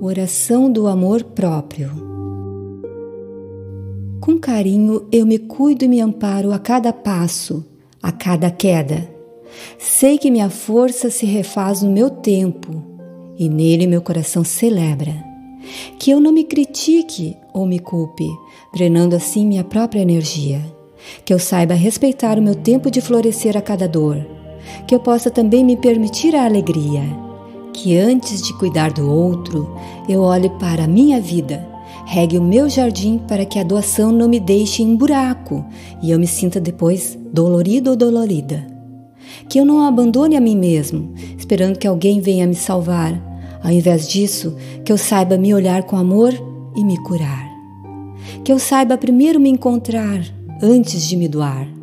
Oração do amor próprio. Com carinho eu me cuido e me amparo a cada passo, a cada queda. Sei que minha força se refaz no meu tempo e nele meu coração celebra. Que eu não me critique ou me culpe, drenando assim minha própria energia. Que eu saiba respeitar o meu tempo de florescer a cada dor. Que eu possa também me permitir a alegria que antes de cuidar do outro, eu olhe para a minha vida, regue o meu jardim para que a doação não me deixe em buraco e eu me sinta depois dolorido ou dolorida. Que eu não abandone a mim mesmo, esperando que alguém venha me salvar. Ao invés disso, que eu saiba me olhar com amor e me curar. Que eu saiba primeiro me encontrar antes de me doar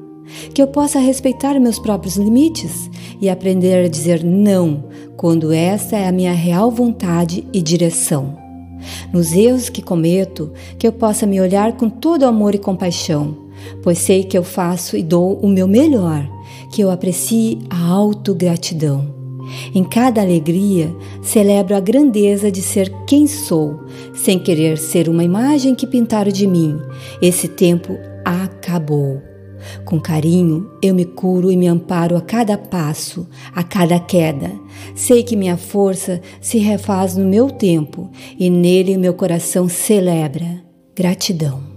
que eu possa respeitar meus próprios limites e aprender a dizer não quando essa é a minha real vontade e direção. Nos erros que cometo, que eu possa me olhar com todo amor e compaixão, pois sei que eu faço e dou o meu melhor, que eu aprecie a autogratidão. Em cada alegria, celebro a grandeza de ser quem sou, sem querer ser uma imagem que pintaram de mim. Esse tempo acabou. Com carinho, eu me curo e me amparo a cada passo, a cada queda. Sei que minha força se refaz no meu tempo e nele meu coração celebra. Gratidão.